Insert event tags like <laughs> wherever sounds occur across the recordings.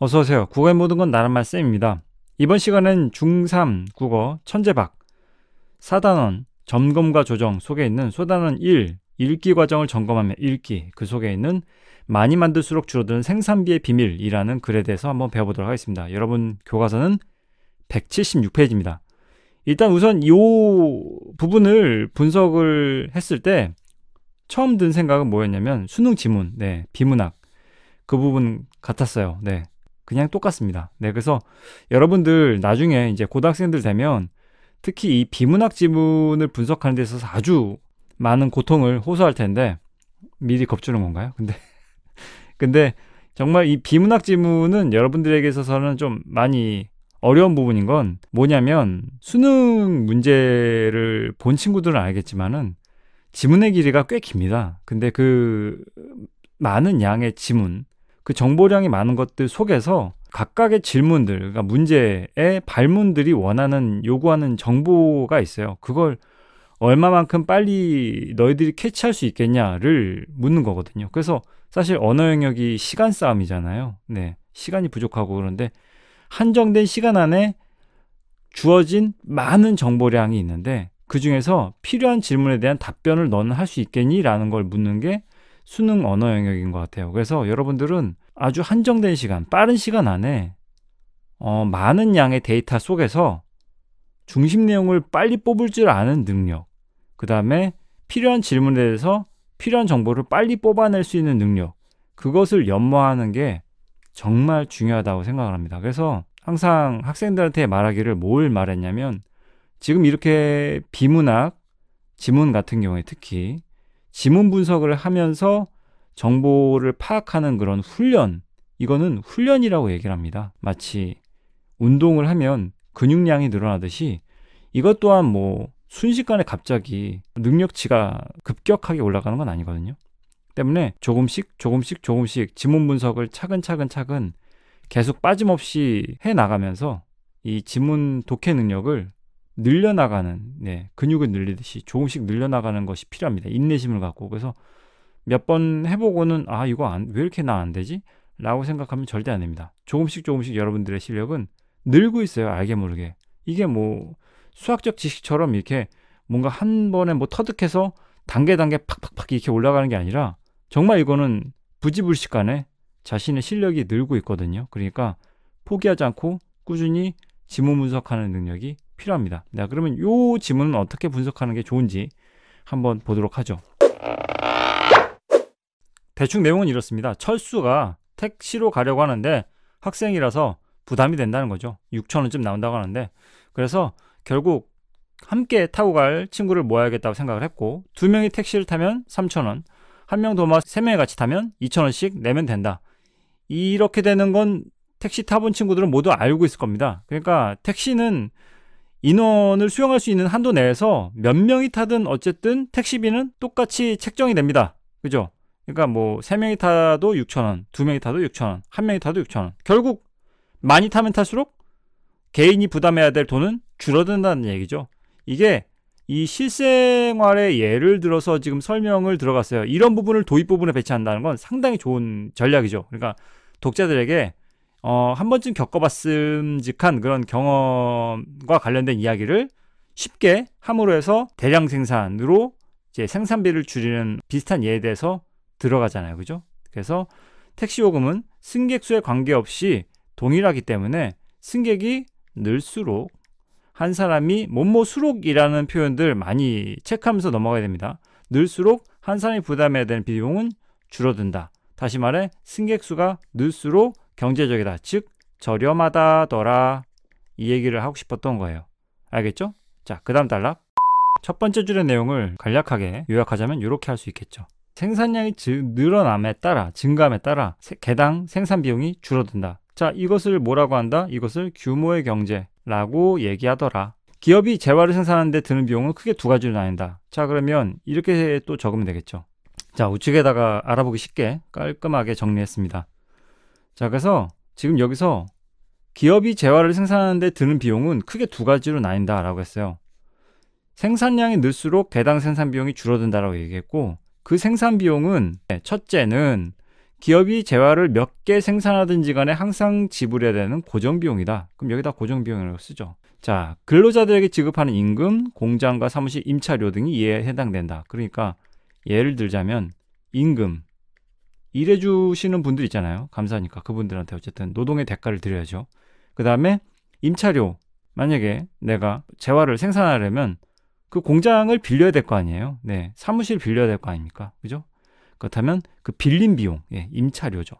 어서 오세요. 국어의 모든 건 나란말 쌤입니다. 이번 시간은 중3 국어 천재박 4단원 점검과 조정 속에 있는 소단원 1 읽기 과정을 점검하며 읽기 그 속에 있는 많이 만들수록 줄어드는 생산비의 비밀이라는 글에 대해서 한번 배워보도록 하겠습니다. 여러분 교과서는 176페이지입니다. 일단 우선 이 부분을 분석을 했을 때 처음 든 생각은 뭐였냐면 수능 지문, 네, 비문학 그 부분 같았어요. 네. 그냥 똑같습니다. 네, 그래서 여러분들 나중에 이제 고등학생들 되면 특히 이 비문학 지문을 분석하는 데 있어서 아주 많은 고통을 호소할 텐데 미리 겁주는 건가요? 근데 <laughs> 근데 정말 이 비문학 지문은 여러분들에게 있어서는 좀 많이 어려운 부분인 건 뭐냐면 수능 문제를 본 친구들은 알겠지만은 지문의 길이가 꽤 깁니다. 근데 그 많은 양의 지문 그 정보량이 많은 것들 속에서 각각의 질문들, 그러니까 문제의 발문들이 원하는 요구하는 정보가 있어요. 그걸 얼마만큼 빨리 너희들이 캐치할 수 있겠냐를 묻는 거거든요. 그래서 사실 언어 영역이 시간 싸움이잖아요. 네. 시간이 부족하고 그런데 한정된 시간 안에 주어진 많은 정보량이 있는데 그 중에서 필요한 질문에 대한 답변을 너는 할 수 있겠니? 라는 걸 묻는 게 수능 언어 영역인 것 같아요. 그래서 여러분들은 아주 한정된 시간, 빠른 시간 안에 어, 많은 양의 데이터 속에서 중심 내용을 빨리 뽑을 줄 아는 능력, 그 다음에 필요한 질문에 대해서 필요한 정보를 빨리 뽑아낼 수 있는 능력, 그것을 연모하는 게 정말 중요하다고 생각을 합니다. 그래서 항상 학생들한테 말하기를 뭘 말했냐면 지금 이렇게 비문학, 지문 같은 경우에 특히 지문 분석을 하면서 정보를 파악하는 그런 훈련, 이거는 훈련이라고 얘기를 합니다. 마치 운동을 하면 근육량이 늘어나듯이 이것 또한 뭐 순식간에 갑자기 능력치가 급격하게 올라가는 건 아니거든요. 때문에 조금씩 조금씩 조금씩 지문 분석을 차근차근 차근 계속 빠짐없이 해 나가면서 이 지문 독해 능력을 늘려나가는 네, 근육을 늘리듯이 조금씩 늘려나가는 것이 필요합니다. 인내심을 갖고 그래서 몇 번 해보고는 아 이거 안, 왜 이렇게 나 안 되지? 라고 생각하면 절대 안 됩니다. 조금씩 조금씩 여러분들의 실력은 늘고 있어요. 알게 모르게. 이게 뭐 수학적 지식처럼 이렇게 뭔가 한 번에 뭐 터득해서 단계 단계 팍팍팍 이렇게 올라가는 게 아니라 정말 이거는 부지불식간에 자신의 실력이 늘고 있거든요. 그러니까 포기하지 않고 꾸준히 지문 분석하는 능력이 필요합니다. 네, 그러면 이 지문은 어떻게 분석하는 게 좋은지 한번 보도록 하죠. 대충 내용은 이렇습니다. 철수가 택시로 가려고 하는데 학생이라서 부담이 된다는 거죠. 6천원쯤 나온다고 하는데 그래서 결국 함께 타고 갈 친구를 모아야겠다고 생각을 했고 두 명이 택시를 타면 3천원 한명더 모아 세 명이 같이 타면 2천원씩 내면 된다. 이렇게 되는 건 택시 타본 친구들은 모두 알고 있을 겁니다. 그러니까 택시는 인원을 수용할 수 있는 한도 내에서 몇 명이 타든 어쨌든 택시비는 똑같이 책정이 됩니다. 그죠? 그러니까 뭐 3명이 타도 6천원, 2명이 타도 6천원, 1명이 타도 6천원. 결국 많이 타면 탈수록 개인이 부담해야 될 돈은 줄어든다는 얘기죠. 이게 이 실생활의 예를 들어서 지금 설명을 들어갔어요. 이런 부분을 도입 부분에 배치한다는 건 상당히 좋은 전략이죠. 그러니까 독자들에게 어, 한 번쯤 겪어봤음직한 그런 경험과 관련된 이야기를 쉽게 함으로 해서 대량 생산으로 이제 생산비를 줄이는 비슷한 예에 대해서 들어가잖아요. 그죠? 그래서 택시 요금은 승객 수에 관계없이 동일하기 때문에 승객이 늘수록 한 사람이 뭐뭐 수록이라는 표현들 많이 체크하면서 넘어가야 됩니다. 늘수록 한 사람이 부담해야 되는 비용은 줄어든다. 다시 말해 승객 수가 늘수록 경제적이다. 즉 저렴하다더라. 이 얘기를 하고 싶었던 거예요. 알겠죠? 자, 그 다음 단락. 첫 번째 줄의 내용을 간략하게 요약하자면 이렇게 할 수 있겠죠. 생산량이 늘어남에 따라, 증감에 따라 개당 생산 비용이 줄어든다. 자, 이것을 뭐라고 한다? 이것을 규모의 경제라고 얘기하더라. 기업이 재화를 생산하는데 드는 비용은 크게 두 가지로 나뉜다. 자, 그러면 이렇게 또 적으면 되겠죠. 자, 우측에다가 알아보기 쉽게 깔끔하게 정리했습니다. 자, 그래서 지금 여기서 기업이 재화를 생산하는데 드는 비용은 크게 두 가지로 나뉜다라고 했어요. 생산량이 늘수록 개당 생산 비용이 줄어든다라고 얘기했고 그 생산 비용은 첫째는 기업이 재화를 몇 개 생산하든지 간에 항상 지불해야 되는 고정 비용이다. 그럼 여기다 고정 비용이라고 쓰죠. 자, 근로자들에게 지급하는 임금, 공장과 사무실 임차료 등이 이에 해당된다. 그러니까 예를 들자면 임금 일해 주시는 분들 있잖아요. 감사하니까 그분들한테 어쨌든 노동의 대가를 드려야죠. 그 다음에 임차료 만약에 내가 재화를 생산하려면 그 공장을 빌려야 될 거 아니에요. 네. 사무실 빌려야 될 거 아닙니까? 그죠? 그렇다면 그 빌린 비용, 예, 임차료죠.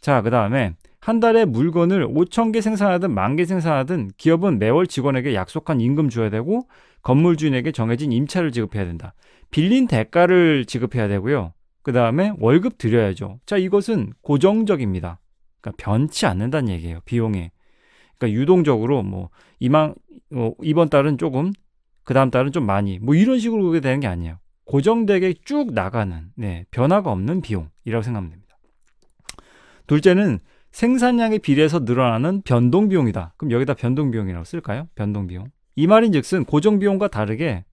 자, 그 다음에 한 달에 물건을 5천 개 생산하든 만 개 생산하든 기업은 매월 직원에게 약속한 임금 줘야 되고 건물 주인에게 정해진 임차를 지급해야 된다. 빌린 대가를 지급해야 되고요. 그 다음에 월급 드려야죠. 자, 이것은 고정적입니다. 그러니까 변치 않는다는 얘기예요. 비용에. 그러니까 유동적으로 뭐 이만 어, 이번 달은 조금 그 다음 달은 좀 많이 뭐 이런 식으로 그게 되는 게 아니에요. 고정되게 쭉 나가는 네, 변화가 없는 비용이라고 생각하면 됩니다. 둘째는 생산량에 비례해서 늘어나는 변동 비용이다. 그럼 여기다 변동 비용이라고 쓸까요? 변동 비용. 이 말인즉슨 고정 비용과 다르게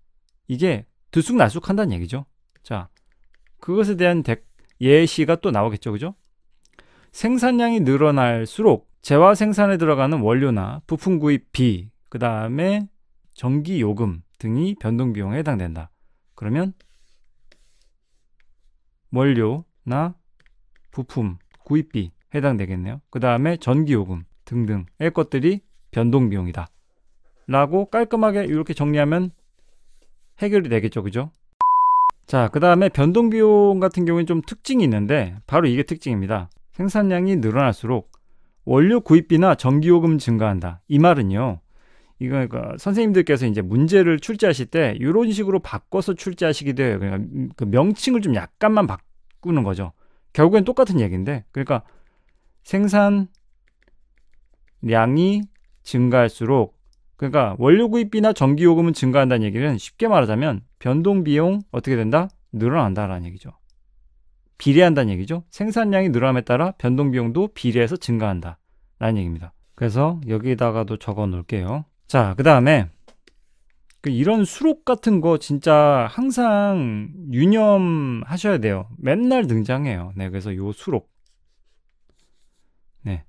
이게 들쑥날쑥한다는 얘기죠. 자, 그것에 대한 대, 예시가 또 나오겠죠, 그죠? 생산량이 늘어날수록 재화 생산에 들어가는 원료나 부품 구입비, 그 다음에 전기 요금 등이 변동 비용에 해당된다. 그러면 원료나 부품, 구입비 해당되겠네요. 그 다음에 전기 요금 등등의 것들이 변동 비용이다. 라고 깔끔하게 이렇게 정리하면 해결이 되겠죠. 그죠? 자, 그 다음에 변동 비용 같은 경우는 좀 특징이 있는데 바로 이게 특징입니다. 생산량이 늘어날수록 원료 구입비나 전기요금 증가한다. 이 말은요. 이거 그러니까 선생님들께서 이제 문제를 출제하실 때 이런 식으로 바꿔서 출제하시기도 해요. 그러니까 그 명칭을 좀 약간만 바꾸는 거죠. 결국엔 똑같은 얘기인데, 그러니까 생산량이 증가할수록 그러니까 원료 구입비나 전기 요금은 증가한다는 얘기는 쉽게 말하자면 변동 비용 어떻게 된다? 늘어난다라는 얘기죠. 비례한다는 얘기죠. 생산량이 늘어남에 따라 변동 비용도 비례해서 증가한다 라는 얘기입니다. 그래서 여기다가도 적어 놓을게요. 자, 그 다음에 그 이런 수록 같은 거 진짜 항상 유념하셔야 돼요. 맨날 등장해요. 네, 그래서 요 수록. 네.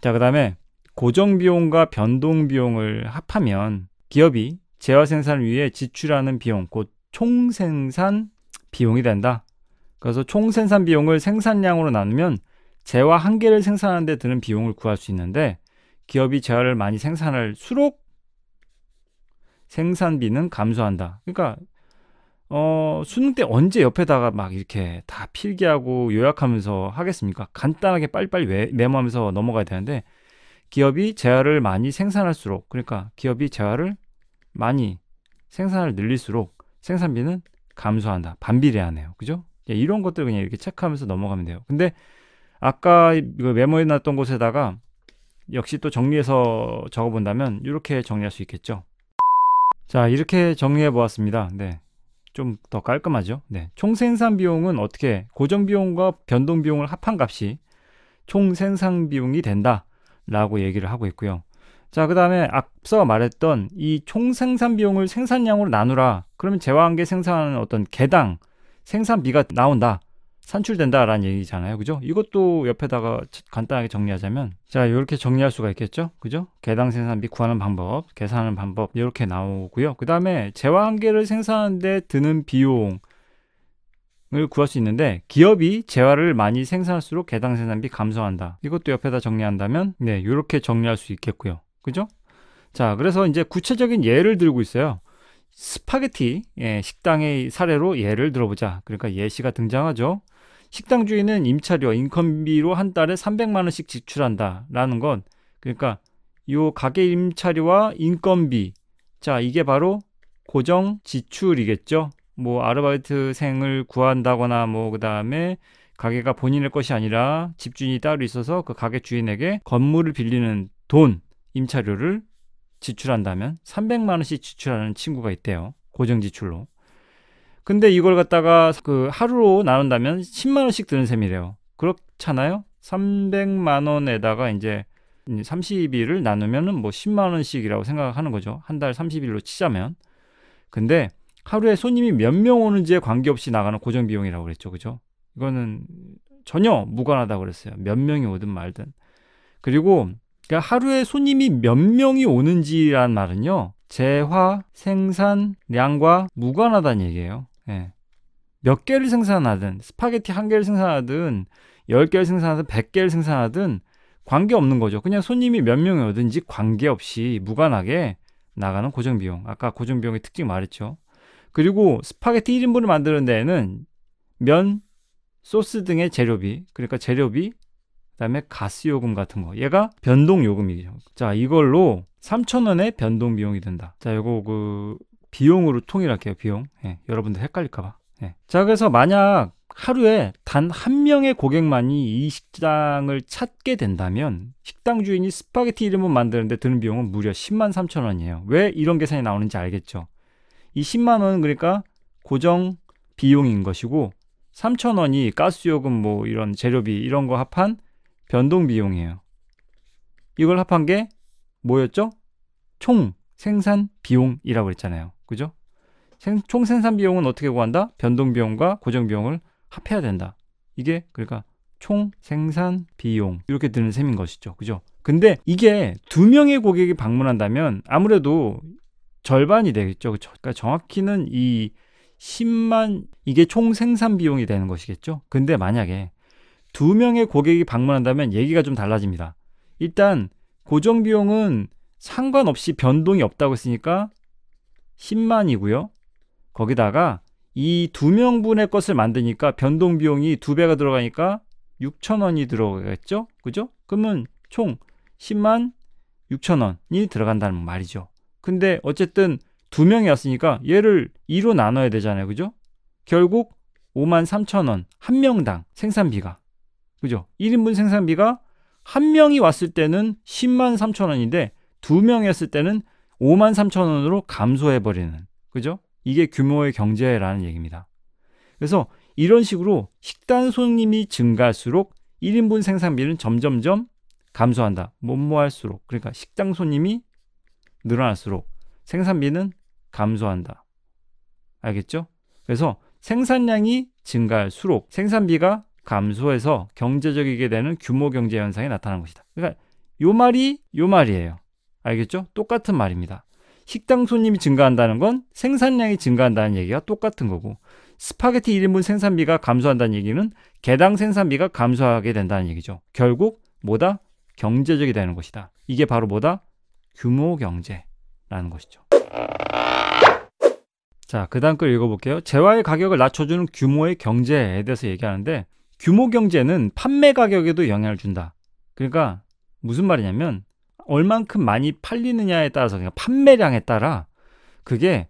자, 그 다음에 고정 비용과 변동 비용을 합하면 기업이 재화 생산을 위해 지출하는 비용, 곧 총생산 비용이 된다. 그래서 총생산 비용을 생산량으로 나누면 재화 한 개를 생산하는 데 드는 비용을 구할 수 있는데 기업이 재화를 많이 생산할수록 생산비는 감소한다. 그러니까 어, 수능 때 언제 옆에다가 막 이렇게 다 필기하고 요약하면서 하겠습니까? 간단하게 빨리빨리 외, 메모하면서 넘어가야 되는데 기업이 재화를 많이 생산할수록 그러니까 기업이 재화를 많이 생산을 늘릴수록 생산비는 감소한다. 반비례하네요. 그죠? 예, 이런 것들 그냥 이렇게 체크하면서 넘어가면 돼요. 근데 아까 메모해 놨던 곳에다가 역시 또 정리해서 적어본다면 이렇게 정리할 수 있겠죠. 자, 이렇게 정리해 보았습니다. 네. 좀 더 깔끔하죠. 네. 총 생산 비용은 어떻게 고정 비용과 변동 비용을 합한 값이 총 생산 비용이 된다라고 얘기를 하고 있고요. 자, 그 다음에 앞서 말했던 이 총 생산 비용을 생산량으로 나누라. 그러면 제화한계 생산하는 어떤 개당 생산비가 나온다. 산출된다라는 얘기잖아요. 그죠? 이것도 옆에다가 간단하게 정리하자면 자, 이렇게 정리할 수가 있겠죠? 그죠? 개당 생산비 구하는 방법, 계산하는 방법 이렇게 나오고요. 그다음에 재화 한 개를 생산하는데 드는 비용 을 구할 수 있는데 기업이 재화를 많이 생산할수록 개당 생산비 감소한다. 이것도 옆에다 정리한다면 네, 이렇게 정리할 수 있겠고요. 그죠? 자, 그래서 이제 구체적인 예를 들고 있어요. 스파게티 예, 식당의 사례로 예를 들어보자. 그러니까 예시가 등장하죠. 식당 주인은 임차료, 인건비로 한 달에 300만 원씩 지출한다라는 건 그러니까 요 가게 임차료와 인건비 자 이게 바로 고정 지출이겠죠. 뭐 아르바이트생을 구한다거나 뭐 그다음에 가게가 본인의 것이 아니라 집주인이 따로 있어서 그 가게 주인에게 건물을 빌리는 돈 임차료를 지출한다면 300만 원씩 지출하는 친구가 있대요. 고정 지출로. 근데 이걸 갖다가 그 하루로 나눈다면 10만 원씩 드는 셈이래요. 그렇잖아요? 300만 원에다가 이제 30일을 나누면은 뭐 10만 원씩이라고 생각하는 거죠. 한 달 30일로 치자면. 근데 하루에 손님이 몇 명 오는지에 관계없이 나가는 고정 비용이라고 그랬죠. 그죠? 이거는 전혀 무관하다고 그랬어요. 몇 명이 오든 말든. 그리고 그러니까 하루에 손님이 몇 명이 오는지란 말은요. 재화 생산량과 무관하다는 얘기예요. 예. 몇 개를 생산하든 스파게티 한 개를 생산하든 열 개를 생산하든 백 개를 생산하든 관계없는 거죠. 그냥 손님이 몇 명이 오든지 관계없이 무관하게 나가는 고정비용. 아까 고정비용의 특징 말했죠. 그리고 스파게티 1인분을 만드는 데에는 면, 소스 등의 재료비, 그러니까 재료비, 그다음에 가스 요금 같은 거. 얘가 변동 요금이죠. 자, 이걸로 3,000원의 변동 비용이 된다. 자, 이거 그 비용으로 통일할게요. 비용. 예, 여러분들 헷갈릴까 봐. 예. 자, 그래서 만약 하루에 단 한 명의 고객만이 이 식당을 찾게 된다면 식당 주인이 스파게티 1인분 만드는데 드는 비용은 무려 10만 3천 원이에요. 왜 이런 계산이 나오는지 알겠죠? 이 10만 원은 그러니까 고정 비용인 것이고 3천 원이 가스요금 뭐 이런 재료비 이런 거 합한 변동 비용이에요. 이걸 합한 게 뭐였죠? 총 생산 비용이라고 했잖아요. 그죠? 생, 총 생산 비용은 어떻게 구한다? 변동 비용과 고정 비용을 합해야 된다. 이게 그러니까 총 생산 비용 이렇게 드는 셈인 것이죠. 그죠? 근데 이게 두 명의 고객이 방문한다면 아무래도 절반이 되겠죠. 그렇죠? 그러니까 정확히는 이 10만 이게 총 생산 비용이 되는 것이겠죠. 근데 만약에 두 명의 고객이 방문한다면 얘기가 좀 달라집니다. 일단 고정 비용은 상관없이 변동이 없다고 했으니까 10만이고요. 거기다가 이 두 명분의 것을 만드니까 변동 비용이 두 배가 들어가니까 6천 원이 들어가겠죠? 그죠? 그러면 총 10만 6천 원이 들어간다는 말이죠. 근데 어쨌든 두 명이 왔으니까 얘를 2로 나눠야 되잖아요. 그죠? 결국 5만 3천 원 한 명당 생산비가 그죠? 1인분 생산비가 한 명이 왔을 때는 10만 3천 원인데 두 명이 왔을 때는 5만 3천 원으로 감소해 버리는 그죠? 이게 규모의 경제라는 얘기입니다. 그래서 이런 식으로 식단 손님이 증가할수록 1인분 생산비는 점점점 감소한다. 뭐뭐할수록 그러니까 식당 손님이 늘어날수록 생산비는 감소한다. 알겠죠? 그래서 생산량이 증가할수록 생산비가 감소해서 경제적이게 되는 규모 경제 현상이 나타난 것이다. 그러니까 요 말이 요 말이에요. 알겠죠? 똑같은 말입니다. 식당 손님이 증가한다는 건 생산량이 증가한다는 얘기가 똑같은 거고 스파게티 1인분 생산비가 감소한다는 얘기는 개당 생산비가 감소하게 된다는 얘기죠. 결국 뭐다? 경제적이 되는 것이다. 이게 바로 뭐다? 규모 경제라는 것이죠. 자, 그 다음 걸 읽어볼게요. 재화의 가격을 낮춰주는 규모의 경제에 대해서 얘기하는데 규모 경제는 판매 가격에도 영향을 준다. 그러니까 무슨 말이냐면 얼만큼 많이 팔리느냐에 따라서 그냥 판매량에 따라 그게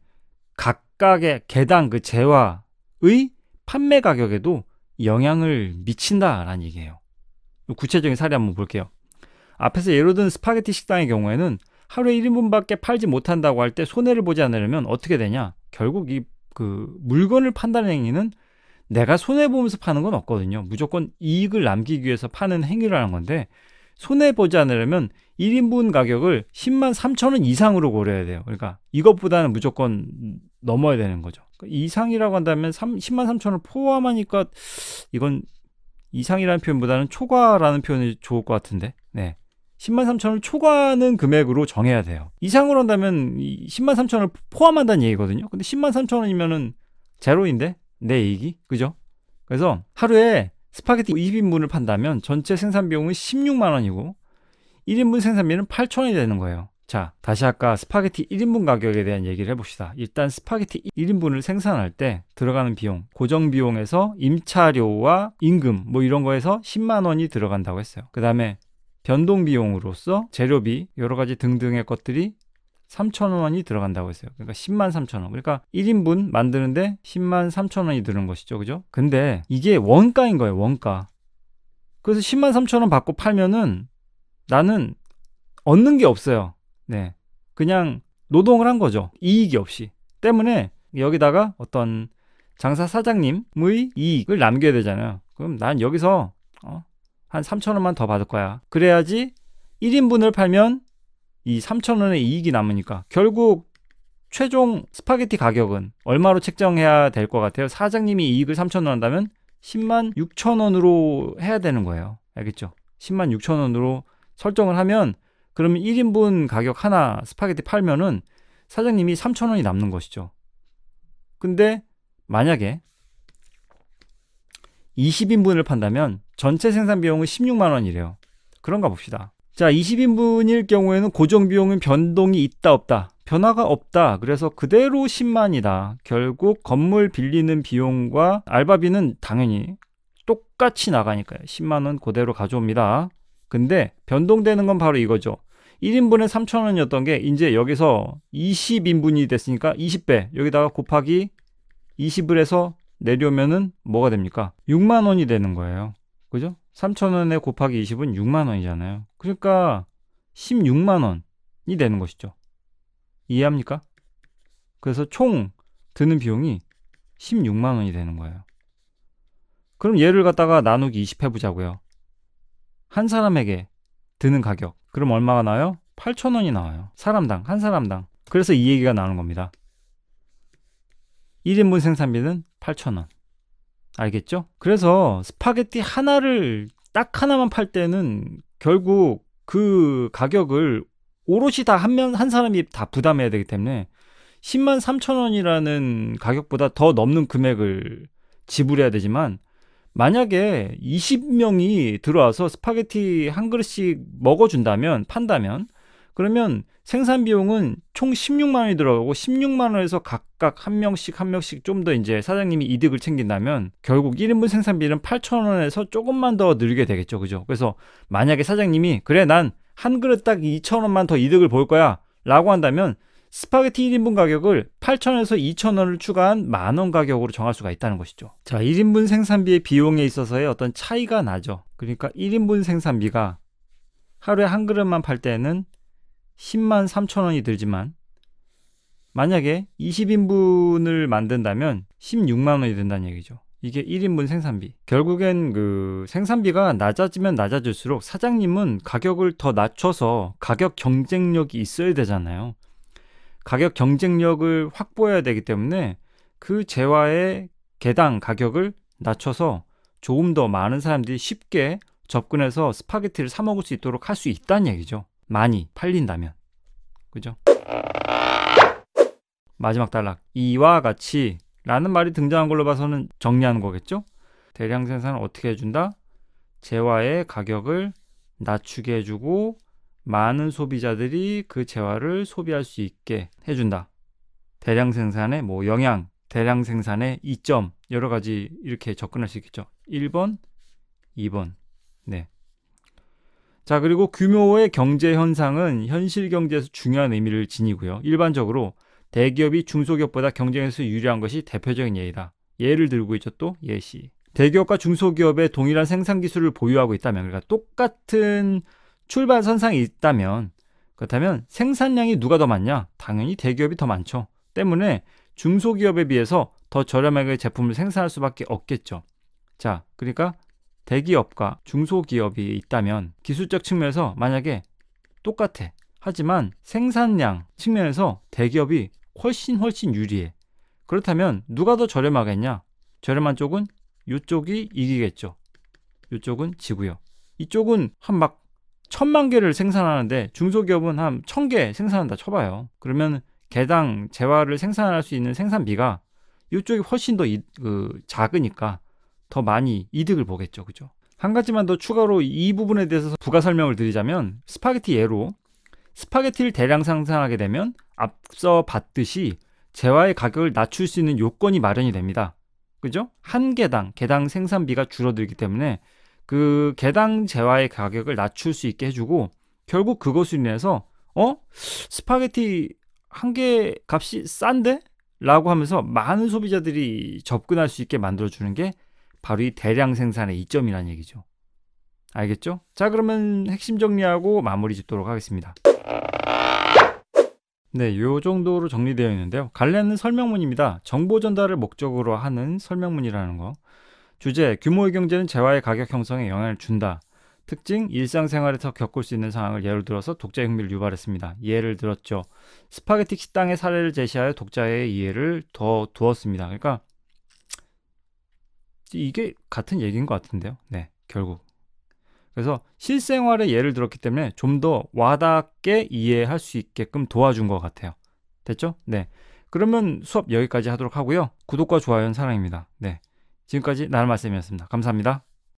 각각의 개당 그 재화의 판매 가격에도 영향을 미친다라는 얘기예요. 구체적인 사례 한번 볼게요. 앞에서 예로 든 스파게티 식당의 경우에는 하루에 1인분밖에 팔지 못한다고 할 때 손해를 보지 않으려면 어떻게 되냐? 결국 이 그 물건을 판다는 행위는 내가 손해 보면서 파는 건 없거든요. 무조건 이익을 남기기 위해서 파는 행위라는 건데 손해 보지 않으려면 1인분 가격을 10만 3천 원 이상으로 고려해야 돼요. 그러니까 이것보다는 무조건 넘어야 되는 거죠. 그러니까 이상이라고 한다면 3, 10만 3천 원 포함하니까 이건 이상이라는 표현보다는 초과라는 표현이 좋을 것 같은데. 네. 10만 3천 원을 초과하는 금액으로 정해야 돼요. 이상으로 한다면 10만 3천 원을 포함한다는 얘기거든요. 근데 10만 3천 원이면은 제로인데 내 이익이 그죠? 그래서 하루에 스파게티 20인분을 판다면 전체 생산 비용은 16만 원이고 1인분 생산비는 8천 원이 되는 거예요. 자, 다시 아까 스파게티 1인분 가격에 대한 얘기를 해봅시다. 일단 스파게티 1인분을 생산할 때 들어가는 비용, 고정 비용에서 임차료와 임금 뭐 이런 거에서 10만 원이 들어간다고 했어요. 그 다음에 변동 비용으로서 재료비 여러 가지 등등의 것들이 3천 원이 들어간다고 했어요. 그러니까 10만 3천 원. 그러니까 1인분 만드는데 10만 3천 원이 드는 것이죠. 그죠? 근데 이게 원가인 거예요. 원가. 그래서 10만 3천 원 받고 팔면은 나는 얻는 게 없어요. 네. 그냥 노동을 한 거죠. 이익이 없이. 때문에 여기다가 어떤 장사 사장님의 이익을 남겨야 되잖아요. 그럼 난 여기서 어, 한 3천 원만 더 받을 거야. 그래야지 1인분을 팔면 이 3천 원의 이익이 남으니까 결국 최종 스파게티 가격은 얼마로 책정해야 될 것 같아요? 사장님이 이익을 3천 원 한다면 10만 6천 원으로 해야 되는 거예요. 알겠죠? 10만 6천 원으로 설정을 하면 그러면 1인분 가격 하나 스파게티 팔면은 사장님이 3천 원이 남는 것이죠. 근데 만약에 20인분을 판다면 전체 생산 비용은 16만 원이래요. 그런가 봅시다. 자, 20인분일 경우에는 고정 비용은 변동이 있다 없다. 변화가 없다. 그래서 그대로 10만이다. 결국 건물 빌리는 비용과 알바비는 당연히 똑같이 나가니까요. 10만 원 그대로 가져옵니다. 근데 변동되는 건 바로 이거죠. 1인분에 3,000원이었던 게 이제 여기서 20인분이 됐으니까 20배 여기다가 곱하기 20을 해서 내려오면은 뭐가 됩니까? 6만 원이 되는 거예요. 그죠? 3,000원에 곱하기 20은 6만 원이잖아요. 그러니까 16만 원이 되는 것이죠. 이해합니까? 그래서 총 드는 비용이 16만 원이 되는 거예요. 그럼 얘를 갖다가 나누기 20 해보자고요. 한 사람에게 드는 가격. 그럼 얼마가 나와요? 8,000원이 나와요. 사람당, 한 사람당. 그래서 이 얘기가 나오는 겁니다. 1인분 생산비는 8,000원. 알겠죠? 그래서 스파게티 하나를 딱 하나만 팔 때는 결국 그 가격을 오롯이 다 한 명, 한 사람이 다 부담해야 되기 때문에 10만 3천 원이라는 가격보다 더 넘는 금액을 지불해야 되지만 만약에 20명이 들어와서 스파게티 한 그릇씩 먹어준다면, 판다면, 그러면 생산 비용은 총 16만 원이 들어가고 16만 원에서 각각 한 명씩 한 명씩 좀 더 이제 사장님이 이득을 챙긴다면 결국 1인분 생산비는 8천 원에서 조금만 더 늘게 되겠죠. 그죠? 그래서 만약에 사장님이 그래 난 한 그릇 딱 2천 원만 더 이득을 볼 거야 라고 한다면 스파게티 1인분 가격을 8천원에서 2천원을 추가한 만원 가격으로 정할 수가 있다는 것이죠. 자, 1인분 생산비의 비용에 있어서의 어떤 차이가 나죠. 그러니까 1인분 생산비가 하루에 한 그릇만 팔 때는 10만 3천 원이 들지만 만약에 20인분을 만든다면 16만 원이 든다는 얘기죠. 이게 1인분 생산비. 결국엔 그 생산비가 낮아지면 낮아질수록 사장님은 가격을 더 낮춰서 가격 경쟁력이 있어야 되잖아요. 가격 경쟁력을 확보해야 되기 때문에 그 재화의 개당 가격을 낮춰서 조금 더 많은 사람들이 쉽게 접근해서 스파게티를 사 먹을 수 있도록 할 수 있다는 얘기죠. 많이 팔린다면. 그죠? 마지막 단락. 이와 같이 라는 말이 등장한 걸로 봐서는 정리하는 거겠죠? 대량 생산을 어떻게 해준다? 재화의 가격을 낮추게 해주고 많은 소비자들이 그 재화를 소비할 수 있게 해준다. 대량 생산의 뭐 영향, 대량 생산의 이점 여러 가지 이렇게 접근할 수 있겠죠. 1번, 2번. 네. 자, 그리고 규모의 경제 현상은 현실 경제에서 중요한 의미를 지니고요. 일반적으로 대기업이 중소기업보다 경쟁에서 유리한 것이 대표적인 예이다. 예를 들고 있죠, 또 예시. 대기업과 중소기업의 동일한 생산 기술을 보유하고 있다면, 그러니까 똑같은 출발 선상이 있다면, 그렇다면 생산량이 누가 더 많냐? 당연히 대기업이 더 많죠. 때문에 중소기업에 비해서 더 저렴하게 제품을 생산할 수밖에 없겠죠. 자, 그러니까 대기업과 중소기업이 있다면 기술적 측면에서 만약에 똑같아. 하지만 생산량 측면에서 대기업이 훨씬 훨씬 유리해. 그렇다면 누가 더 저렴하겠냐? 저렴한 쪽은 이쪽이 이기겠죠. 이쪽은 지고요. 이쪽은 한 막 천만 개를 생산하는데 중소기업은 한 천 개 생산한다 쳐봐요. 그러면 개당 재화를 생산할 수 있는 생산비가 이쪽이 훨씬 더 이, 그, 작으니까 더 많이 이득을 보겠죠. 그죠? 한 가지만 더 추가로 이 부분에 대해서 부가 설명을 드리자면 스파게티 예로 스파게티를 대량 생산하게 되면 앞서 봤듯이 재화의 가격을 낮출 수 있는 요건이 마련이 됩니다. 그죠? 한 개당 개당 생산비가 줄어들기 때문에 그 개당 재화의 가격을 낮출 수 있게 해주고 결국 그것으로 인해서 어 스파게티 한 개 값이 싼데? 라고 하면서 많은 소비자들이 접근할 수 있게 만들어주는 게 바로 이 대량 생산의 이점이라는 얘기죠. 알겠죠? 자, 그러면 핵심 정리하고 마무리 짓도록 하겠습니다. 네, 요 정도로 정리되어 있는데요. 갈래는 설명문입니다. 정보 전달을 목적으로 하는 설명문이라는 거. 주제, 규모의 경제는 재화의 가격 형성에 영향을 준다. 특징, 일상생활에서 겪을 수 있는 상황을 예를 들어서 독자의 흥미를 유발했습니다. 예를 들었죠. 스파게티 식당의 사례를 제시하여 독자의 이해를 도왔습니다. 그러니까 이게 같은 얘기인 것 같은데요. 네, 결국. 그래서 실생활의 예를 들었기 때문에 좀 더 와닿게 이해할 수 있게끔 도와준 것 같아요. 됐죠? 네. 그러면 수업 여기까지 하도록 하고요. 구독과 좋아요는 사랑입니다. 네. 지금까지 나를 말씀이었습니다. 감사합니다.